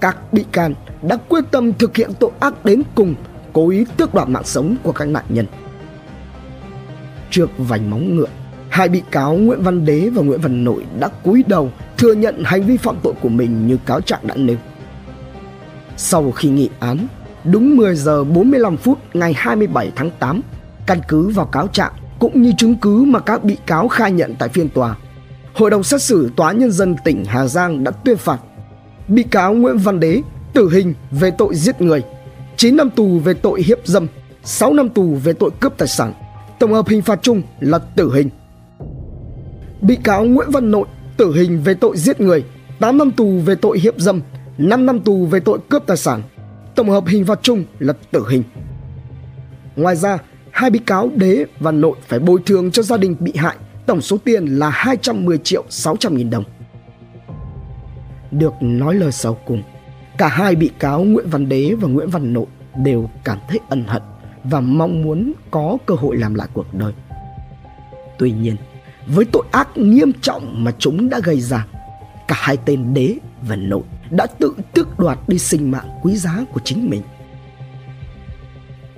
Các bị can đã quyết tâm thực hiện tội ác đến cùng, cố ý tước đoạt mạng sống của các nạn nhân. Trước vành móng ngựa, hai bị cáo Nguyễn Văn Đế và Nguyễn Văn Nội đã cúi đầu thừa nhận hành vi phạm tội của mình như cáo trạng đã nêu. Sau khi nghị án, đúng 10 giờ 45 phút ngày 27 tháng 8, căn cứ vào cáo trạng cũng như chứng cứ mà các bị cáo khai nhận tại phiên tòa. Hội đồng xét xử Tòa Nhân dân tỉnh Hà Giang đã tuyên phạt bị cáo Nguyễn Văn Đế tử hình về tội giết người, 9 năm tù về tội hiếp dâm, 6 năm tù về tội cướp tài sản. Tổng hợp hình phạt chung là tử hình. Bị cáo Nguyễn Văn Nội tử hình về tội giết người, 8 năm tù về tội hiếp dâm, 5 năm tù về tội cướp tài sản. Tổng hợp hình phạt chung là tử hình. Ngoài ra, hai bị cáo đế và nội phải bồi thường cho gia đình bị hại tổng số tiền là 210 triệu 600 nghìn đồng. Được nói lời sau cùng, cả hai bị cáo Nguyễn Văn Đế và Nguyễn Văn Nội đều cảm thấy ân hận và mong muốn có cơ hội làm lại cuộc đời. Tuy nhiên, với tội ác nghiêm trọng mà chúng đã gây ra, cả hai tên đế và nội đã tự tước đoạt đi sinh mạng quý giá của chính mình.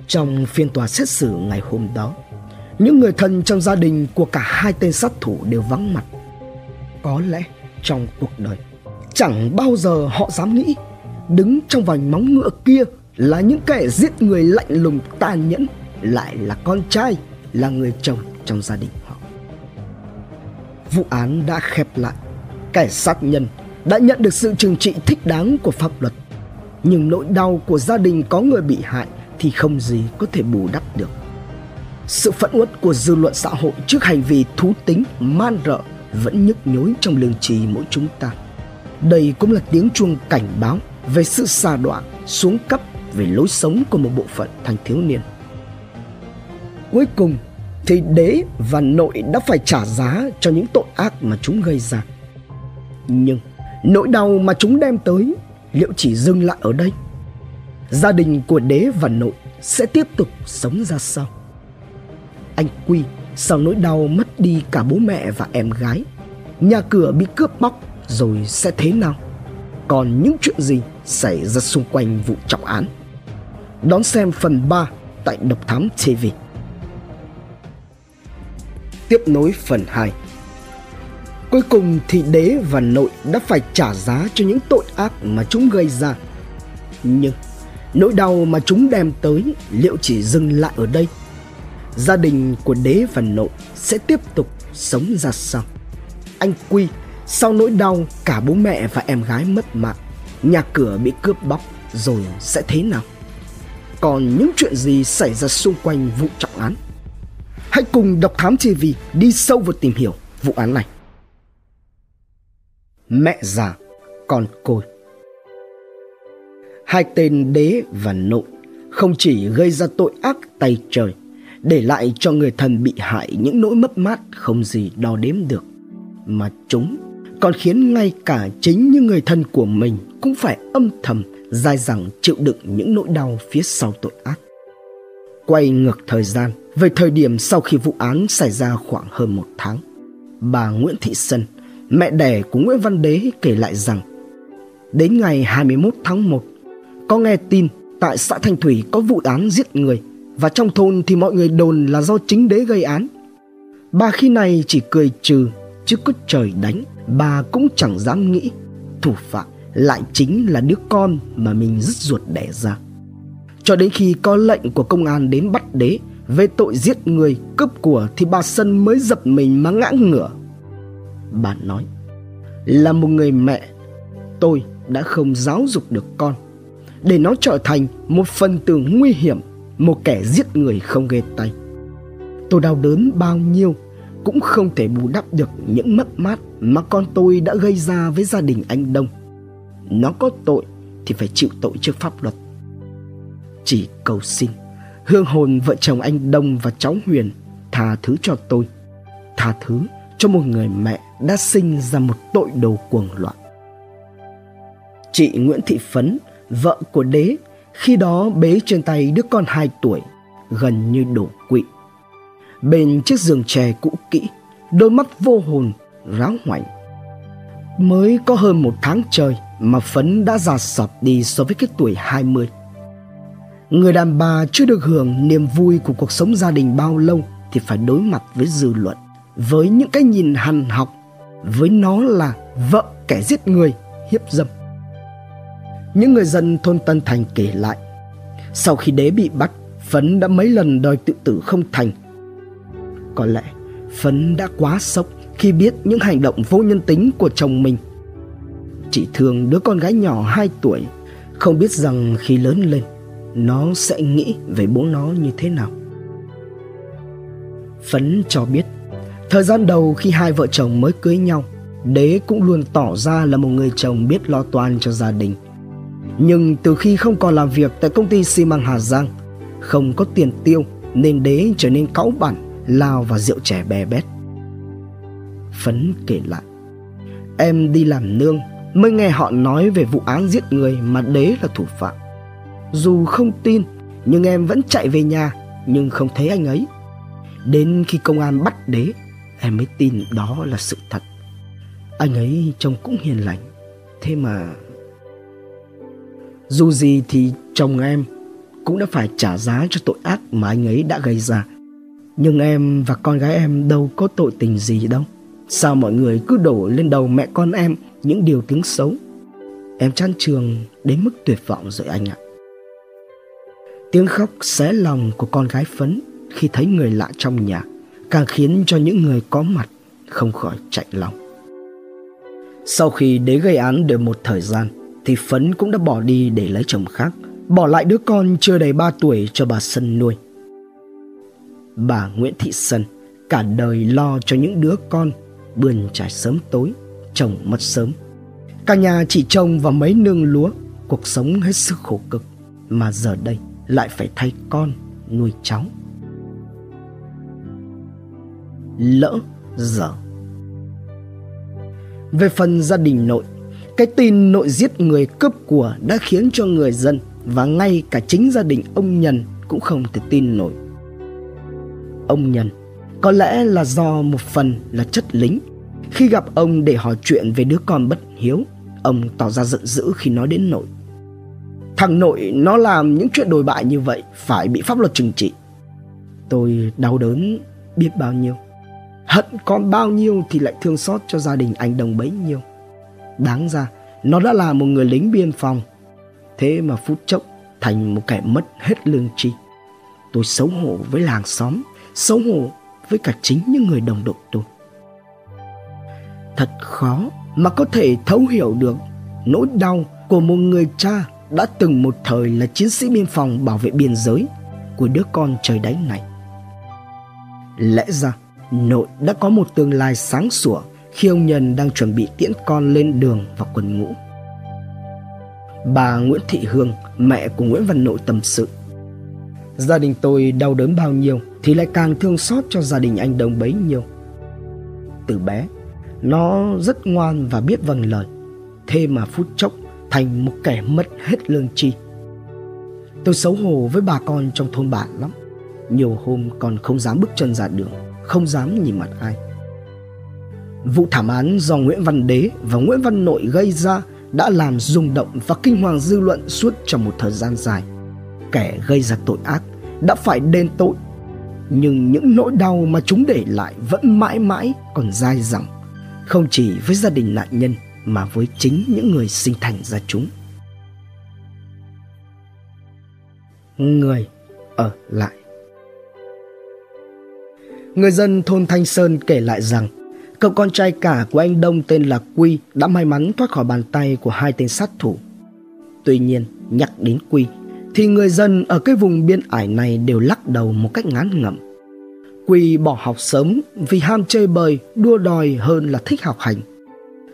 Trong phiên tòa xét xử ngày hôm đó, những người thân trong gia đình của cả hai tên sát thủ đều vắng mặt. Có lẽ trong cuộc đời, chẳng bao giờ họ dám nghĩ đứng trong vành móng ngựa kia là những kẻ giết người lạnh lùng tàn nhẫn lại là con trai là người chồng trong gia đình vụ án đã khép lại. Kẻ sát nhân đã nhận được sự trừng trị thích đáng của pháp luật. Nhưng nỗi đau của gia đình có người bị hại thì không gì có thể bù đắp được. Sự phẫn uất của dư luận xã hội trước hành vi thú tính, man rợ vẫn nhức nhối trong lương trì mỗi chúng ta. Đây cũng là tiếng chuông cảnh báo về sự xa đoạn xuống cấp, về lối sống của một bộ phận thanh thiếu niên. Cuối cùng thì đế và nội đã phải trả giá cho những tội ác mà chúng gây ra. Nhưng nỗi đau mà chúng đem tới liệu chỉ dừng lại ở đây? Gia đình của đế và nội sẽ tiếp tục sống ra sao? Anh quy, sau nỗi đau mất đi cả bố mẹ và em gái, nhà cửa bị cướp bóc rồi sẽ thế nào? Còn những chuyện gì xảy ra xung quanh vụ trọng án? Đón xem phần 3 tại Độc Thám TV. Tiếp nối phần 2 Cuối cùng thì đế và nội đã phải trả giá cho những tội ác mà chúng gây ra. Nhưng nỗi đau mà chúng đem tới liệu chỉ dừng lại ở đây? Gia đình của đế và nội sẽ tiếp tục sống ra sao? Anh Quy sau nỗi đau cả bố mẹ và em gái mất mạng, nhà cửa bị cướp bóc rồi sẽ thế nào? Còn những chuyện gì xảy ra xung quanh vụ trọng án? Hãy cùng Độc Thám TV đi sâu vào tìm hiểu vụ án này mẹ già, con côi. Hai tên đế và nội không chỉ gây ra tội ác tay trời, để lại cho người thân bị hại những nỗi mất mát không gì đo đếm được, mà chúng còn khiến ngay cả chính những người thân của mình cũng phải âm thầm dai dẳng chịu đựng những nỗi đau phía sau tội ác. Quay ngược thời gian về thời điểm sau khi vụ án xảy ra khoảng hơn một tháng, bà Nguyễn Thị Sân mẹ đẻ của Nguyễn Văn Đế kể lại rằng đến ngày 21 tháng 1 có nghe tin tại xã Thanh Thủy có vụ án giết người và trong thôn thì mọi người đồn là do chính đế gây án. Bà khi này chỉ cười trừ chứ cứ trời đánh bà cũng chẳng dám nghĩ thủ phạm lại chính là đứa con mà mình dứt ruột đẻ ra. Cho đến khi có lệnh của công an đến bắt đế về tội giết người, cướp của thì bà Sân mới dập mình mà ngã ngửa. Bà nói là một người mẹ tôi đã không giáo dục được con. Để nó trở thành một phần tử nguy hiểm một kẻ giết người không ghê tay. Tôi đau đớn bao nhiêu cũng không thể bù đắp được những mất mát mà con tôi đã gây ra với gia đình anh đông. Nó có tội thì phải chịu tội trước pháp luật. Chỉ cầu xin hương hồn vợ chồng anh đông và cháu huyền tha thứ cho tôi tha thứ cho một người mẹ đã sinh ra một tội đồ cuồng loạn. Chị Nguyễn Thị Phấn, vợ của đế, khi đó bế trên tay đứa con 2 tuổi, gần như đổ quỵ. Bên chiếc giường chè cũ kỹ, đôi mắt vô hồn, ráo hoảnh. Mới có hơn một tháng trời mà Phấn đã già sọt đi so với cái tuổi 20. Người đàn bà chưa được hưởng niềm vui của cuộc sống gia đình bao lâu thì phải đối mặt với dư luận, với những cái nhìn hằn học, với nó là vợ kẻ giết người, hiếp dâm. Những người dân thôn tân thành kể lại, sau khi đế bị bắt, phấn đã mấy lần đòi tự tử không thành. Có lẽ phấn đã quá sốc khi biết những hành động vô nhân tính của chồng mình. Chị thương đứa con gái nhỏ 2 tuổi, không biết rằng khi lớn lên nó sẽ nghĩ về bố nó như thế nào phấn cho biết Thời gian đầu khi hai vợ chồng mới cưới nhau, Đế cũng luôn tỏ ra là một người chồng biết lo toan cho gia đình. Nhưng từ khi không còn làm việc tại công ty xi măng Hà Giang, không có tiền tiêu nên Đế trở nên cáu bẳn, lao vào rượu trẻ bè bét. Phấn kể lại, em đi làm nương mới nghe họ nói về vụ án giết người mà Đế là thủ phạm. Dù không tin, nhưng em vẫn chạy về nhà nhưng không thấy anh ấy. Đến khi công an bắt Đế em mới tin đó là sự thật. Anh ấy trông cũng hiền lành thế mà dù gì thì chồng em cũng đã phải trả giá cho tội ác mà anh ấy đã gây ra. Nhưng em và con gái em đâu có tội tình gì đâu. Sao mọi người cứ đổ lên đầu mẹ con em những điều tiếng xấu? Em chán trường đến mức tuyệt vọng rồi anh ạ tiếng khóc xé lòng của con gái phấn khi thấy người lạ trong nhà càng khiến cho những người có mặt không khỏi chạy lòng. Sau khi đế gây án được một thời gian, thì Phấn cũng đã bỏ đi để lấy chồng khác, bỏ lại đứa con chưa đầy 3 tuổi cho bà Sân nuôi. Bà Nguyễn Thị Sân cả đời lo cho những đứa con, bươn trải sớm tối, chồng mất sớm. Cả nhà chỉ trông vào mấy nương lúa, cuộc sống hết sức khổ cực, mà giờ đây lại phải thay con nuôi cháu. Lỡ dở. Về phần gia đình nội, cái tin nội giết người cướp của đã khiến cho người dân và ngay cả chính gia đình ông nhân cũng không thể tin nổi. Ông nhân có lẽ là do một phần là chất lính. Khi gặp ông để hỏi chuyện về đứa con bất hiếu, ông tỏ ra giận dữ khi nói đến nội. Thằng nội nó làm những chuyện đồi bại như vậy phải bị pháp luật trừng trị. Tôi đau đớn biết bao nhiêu. Hận con bao nhiêu thì lại thương xót cho gia đình anh Đồng bấy nhiêu. Đáng ra, nó đã là một người lính biên phòng. Thế mà phút chốc thành một kẻ mất hết lương tri. Tôi xấu hổ với làng xóm, xấu hổ với cả chính những người đồng đội tôi. Thật khó mà có thể thấu hiểu được nỗi đau của một người cha đã từng một thời là chiến sĩ biên phòng bảo vệ biên giới của đứa con trời đánh này. Lẽ ra, nội đã có một tương lai sáng sủa khi ông Nhân đang chuẩn bị tiễn con lên đường vào quân ngũ. Bà Nguyễn Thị Hương, mẹ của Nguyễn Văn Nội tâm sự. Gia đình tôi đau đớn bao nhiêu thì lại càng thương xót cho gia đình anh đồng bấy nhiêu. Từ bé, nó rất ngoan và biết vâng lời. Thế mà phút chốc thành một kẻ mất hết lương tri. Tôi xấu hổ với bà con trong thôn bản lắm. Nhiều hôm còn không dám bước chân ra đường, không dám nhìn mặt ai. Vụ thảm án do Nguyễn Văn Đế và Nguyễn Văn Nội gây ra đã làm rung động và kinh hoàng dư luận suốt trong một thời gian dài. Kẻ gây ra tội ác đã phải đền tội, nhưng những nỗi đau mà chúng để lại vẫn mãi mãi còn dai dẳng, không chỉ với gia đình nạn nhân mà với chính những người sinh thành ra chúng. Người ở lại Người dân thôn Thanh Sơn kể lại rằng cậu con trai cả của anh Đông tên là Quy đã may mắn thoát khỏi bàn tay của hai tên sát thủ. Tuy nhiên, nhắc đến Quy thì người dân ở cái vùng biên ải này đều lắc đầu một cách ngán ngẩm. Quy bỏ học sớm vì ham chơi bời, đua đòi hơn là thích học hành.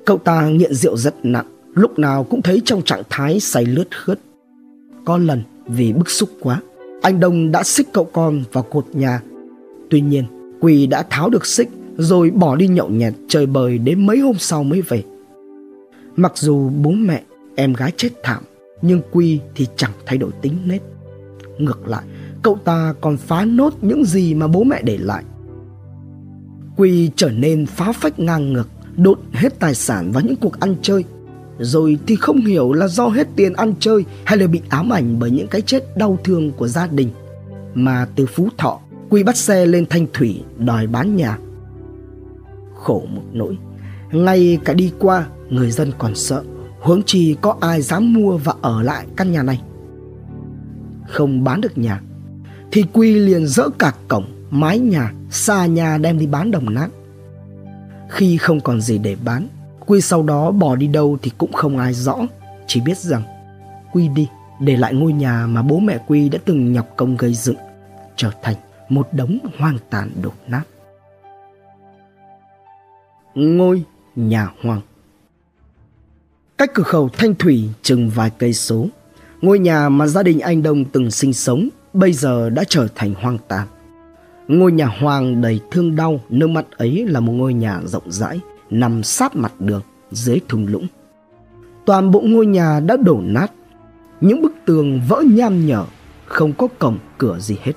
Cậu ta nghiện rượu rất nặng, lúc nào cũng thấy trong trạng thái say lướt khướt. Có lần vì bức xúc quá, anh Đông đã xích cậu con vào cột nhà. Tuy nhiên, Quỳ đã tháo được xích rồi bỏ đi nhậu nhẹt chơi bời đến mấy hôm sau mới về. Mặc dù bố mẹ, em gái chết thảm, nhưng Quy thì chẳng thay đổi tính nết. Ngược lại, cậu ta còn phá nốt những gì mà bố mẹ để lại. Quy trở nên phá phách ngang ngược, đốt hết tài sản vào những cuộc ăn chơi. Rồi thì không hiểu là do hết tiền ăn chơi hay là bị ám ảnh bởi những cái chết đau thương của gia đình. Mà từ Phú Thọ, Quy bắt xe lên Thanh Thủy đòi bán nhà. Khổ một nỗi, ngay cả đi qua người dân còn sợ, huống chi có ai dám mua và ở lại căn nhà này. Không bán được nhà, thì Quy liền dỡ cả cổng, mái nhà, xa nhà đem đi bán đồng nát. Khi không còn gì để bán, Quy sau đó bỏ đi đâu thì cũng không ai rõ, chỉ biết rằng Quy đi để lại ngôi nhà mà bố mẹ Quy đã từng nhọc công gây dựng, trở thành một đống hoang tàn đổ nát. Ngôi nhà hoang Cách cửa khẩu Thanh Thủy chừng vài cây số, ngôi nhà mà gia đình anh Đông từng sinh sống bây giờ đã trở thành hoang tàn. Ngôi nhà hoàng đầy thương đau, nước mắt ấy là một ngôi nhà rộng rãi, nằm sát mặt đường, dưới thung lũng. Toàn bộ ngôi nhà đã đổ nát, những bức tường vỡ nham nhở, không có cổng cửa gì hết.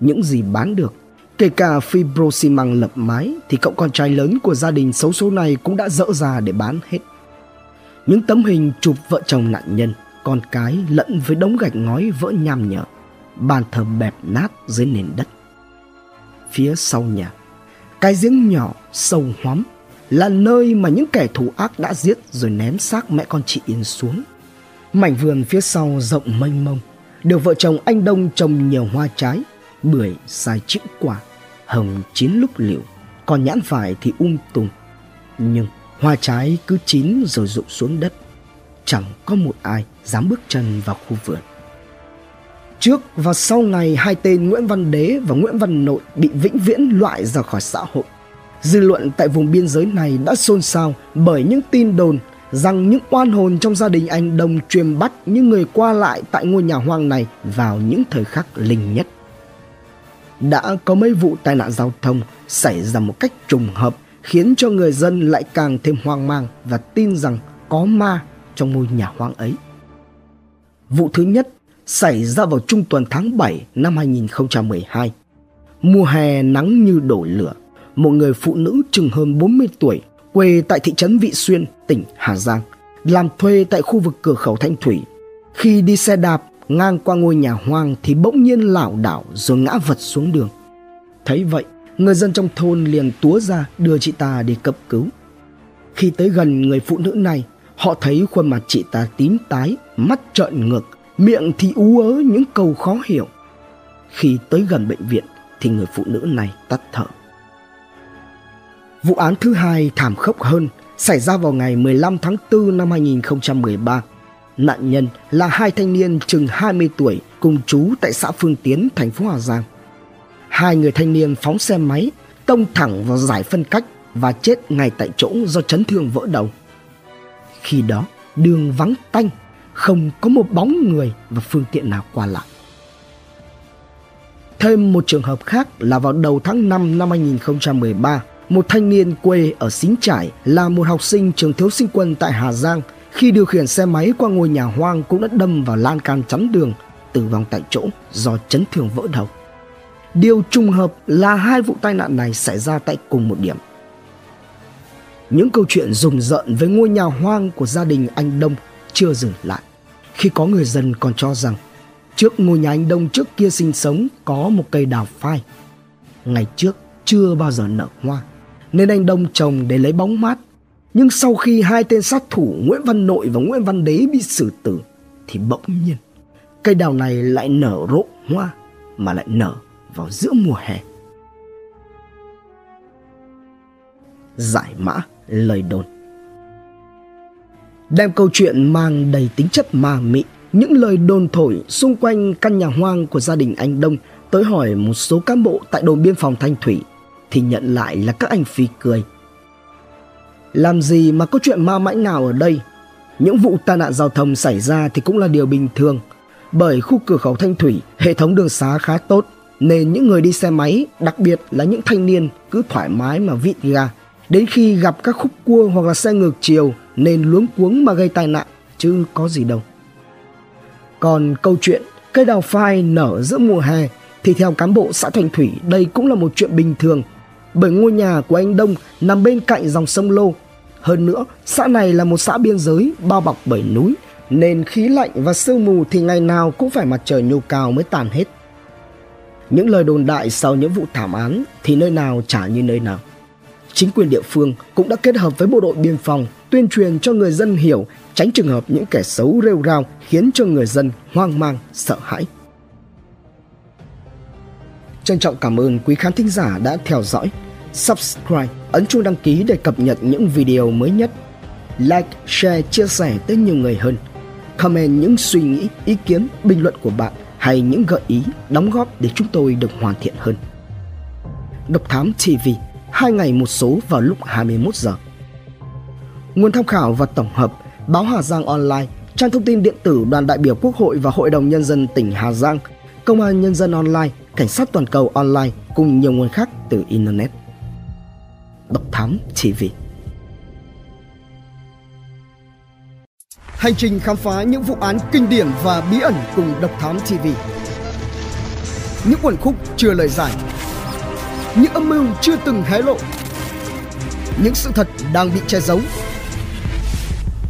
Những gì bán được, kể cả fibro xi măng lập mái thì cậu con trai lớn của gia đình xấu số này cũng đã dỡ ra để bán hết. Những tấm hình chụp vợ chồng nạn nhân, con cái lẫn với đống gạch ngói vỡ nham nhở, bàn thờ bẹp nát dưới nền đất phía sau nhà. Cái giếng nhỏ sâu hoắm là nơi mà những kẻ thù ác đã giết rồi ném xác mẹ con chị Yên xuống. Mảnh vườn phía sau rộng mênh mông, được vợ chồng anh Đông trồng nhiều hoa trái, bưởi sai chữ quả, hồng chín lúc liệu, còn nhãn vải thì um tùm. Nhưng hoa trái cứ chín rồi rụng xuống đất, chẳng có một ai dám bước chân vào khu vườn. Trước và sau ngày, hai tên Nguyễn Văn Đế và Nguyễn Văn Nội bị vĩnh viễn loại ra khỏi xã hội. Dư luận tại vùng biên giới này đã xôn xao bởi những tin đồn rằng những oan hồn trong gia đình anh Đông truyền bắt những người qua lại tại ngôi nhà hoang này vào những thời khắc linh nhất. Đã có mấy vụ tai nạn giao thông xảy ra một cách trùng hợp, khiến cho người dân lại càng thêm hoang mang và tin rằng có ma trong ngôi nhà hoang ấy. Vụ thứ nhất xảy ra vào trung tuần tháng 7 năm 2012. Mùa hè nắng như đổ lửa, một người phụ nữ chừng hơn 40 tuổi, quê tại thị trấn Vị Xuyên, tỉnh Hà Giang, làm thuê tại khu vực cửa khẩu Thanh Thủy. Khi Khi đi xe đạp ngang qua ngôi nhà hoang thì bỗng nhiên lảo đảo rồi ngã vật xuống đường. Thấy vậy, người dân trong thôn liền túa ra đưa chị ta đi cấp cứu. Khi tới gần người phụ nữ này, họ thấy khuôn mặt chị ta tím tái, mắt trợn ngược, miệng thì ú ớ những câu khó hiểu. Khi tới gần bệnh viện thì người phụ nữ này tắt thở. Vụ án thứ hai thảm khốc hơn xảy ra vào ngày 15 tháng 4 năm 2013. Nạn nhân là hai thanh niên chừng 20 tuổi cùng chú tại xã Phương Tiến, thành phố Hà Giang. Hai người thanh niên phóng xe máy, tông thẳng vào giải phân cách và chết ngay tại chỗ do chấn thương vỡ đầu. Khi đó, đường vắng tanh, không có một bóng người và phương tiện nào qua lại. Thêm một trường hợp khác là vào đầu tháng 5 năm 2013, một thanh niên quê ở Xín Trải là một học sinh trường thiếu sinh quân tại Hà Giang khi điều khiển xe máy qua ngôi nhà hoang cũng đã đâm vào lan can chắn đường, tử vong tại chỗ do chấn thương vỡ đầu. Điều trùng hợp là hai vụ tai nạn này xảy ra tại cùng một điểm. Những câu chuyện rùng rợn với ngôi nhà hoang của gia đình anh Đông chưa dừng lại. Khi có người dân còn cho rằng trước ngôi nhà anh Đông trước kia sinh sống có một cây đào phai. Ngày trước chưa bao giờ nở hoa, nên anh Đông trồng để lấy bóng mát. Nhưng sau khi hai tên sát thủ Nguyễn Văn Nội và Nguyễn Văn Đế bị xử tử, thì bỗng nhiên cây đào này lại nở rộ hoa mà lại nở vào giữa mùa hè. Giải mã lời đồn Đem câu chuyện mang đầy tính chất ma mị, những lời đồn thổi xung quanh căn nhà hoang của gia đình anh Đông tới hỏi một số cán bộ tại đồn biên phòng Thanh Thủy thì nhận lại là các anh phi cười. Làm gì mà có chuyện ma mãnh nào ở đây? Những vụ tai nạn giao thông xảy ra thì cũng là điều bình thường. Bởi khu cửa khẩu Thanh Thủy, hệ thống đường xá khá tốt, nên những người đi xe máy, đặc biệt là những thanh niên cứ thoải mái mà vịt ga. Đến khi gặp các khúc cua hoặc là xe ngược chiều nên luống cuống mà gây tai nạn, chứ có gì đâu. Còn câu chuyện cây đào phai nở giữa mùa hè thì theo cán bộ xã Thành Thủy đây cũng là một chuyện bình thường bởi ngôi nhà của anh Đông nằm bên cạnh dòng sông Lô. Hơn nữa, xã này là một xã biên giới bao bọc bởi núi nên khí lạnh và sương mù thì ngày nào cũng phải mặt trời nhô cao mới tàn hết. Những lời đồn đại sau những vụ thảm án thì nơi nào chả như nơi nào. Chính quyền địa phương cũng đã kết hợp với bộ đội biên phòng tuyên truyền cho người dân hiểu tránh trường hợp những kẻ xấu rêu rao khiến cho người dân hoang mang, sợ hãi. Trân trọng cảm ơn quý khán thính giả đã theo dõi. Subscribe, ấn chuông đăng ký để cập nhật những video mới nhất. Like, share, chia sẻ tới nhiều người hơn. Comment những suy nghĩ, ý kiến, bình luận của bạn hay những gợi ý, đóng góp để chúng tôi được hoàn thiện hơn. Độc Thám TV, hai ngày một số vào lúc 21 giờ. Nguồn tham khảo và tổng hợp Báo Hà Giang Online, trang thông tin điện tử Đoàn đại biểu Quốc hội và Hội đồng Nhân dân tỉnh Hà Giang, Công an Nhân dân Online, Cảnh sát Toàn cầu Online cùng nhiều nguồn khác từ Internet. Độc Thám TV Hành trình khám phá những vụ án kinh điển và bí ẩn cùng Độc Thám TV Những quần khúc chưa lời giải những âm mưu chưa từng hé lộ. Những sự thật đang bị che giấu.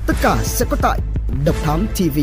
Tất cả sẽ có tại Độc Thám TV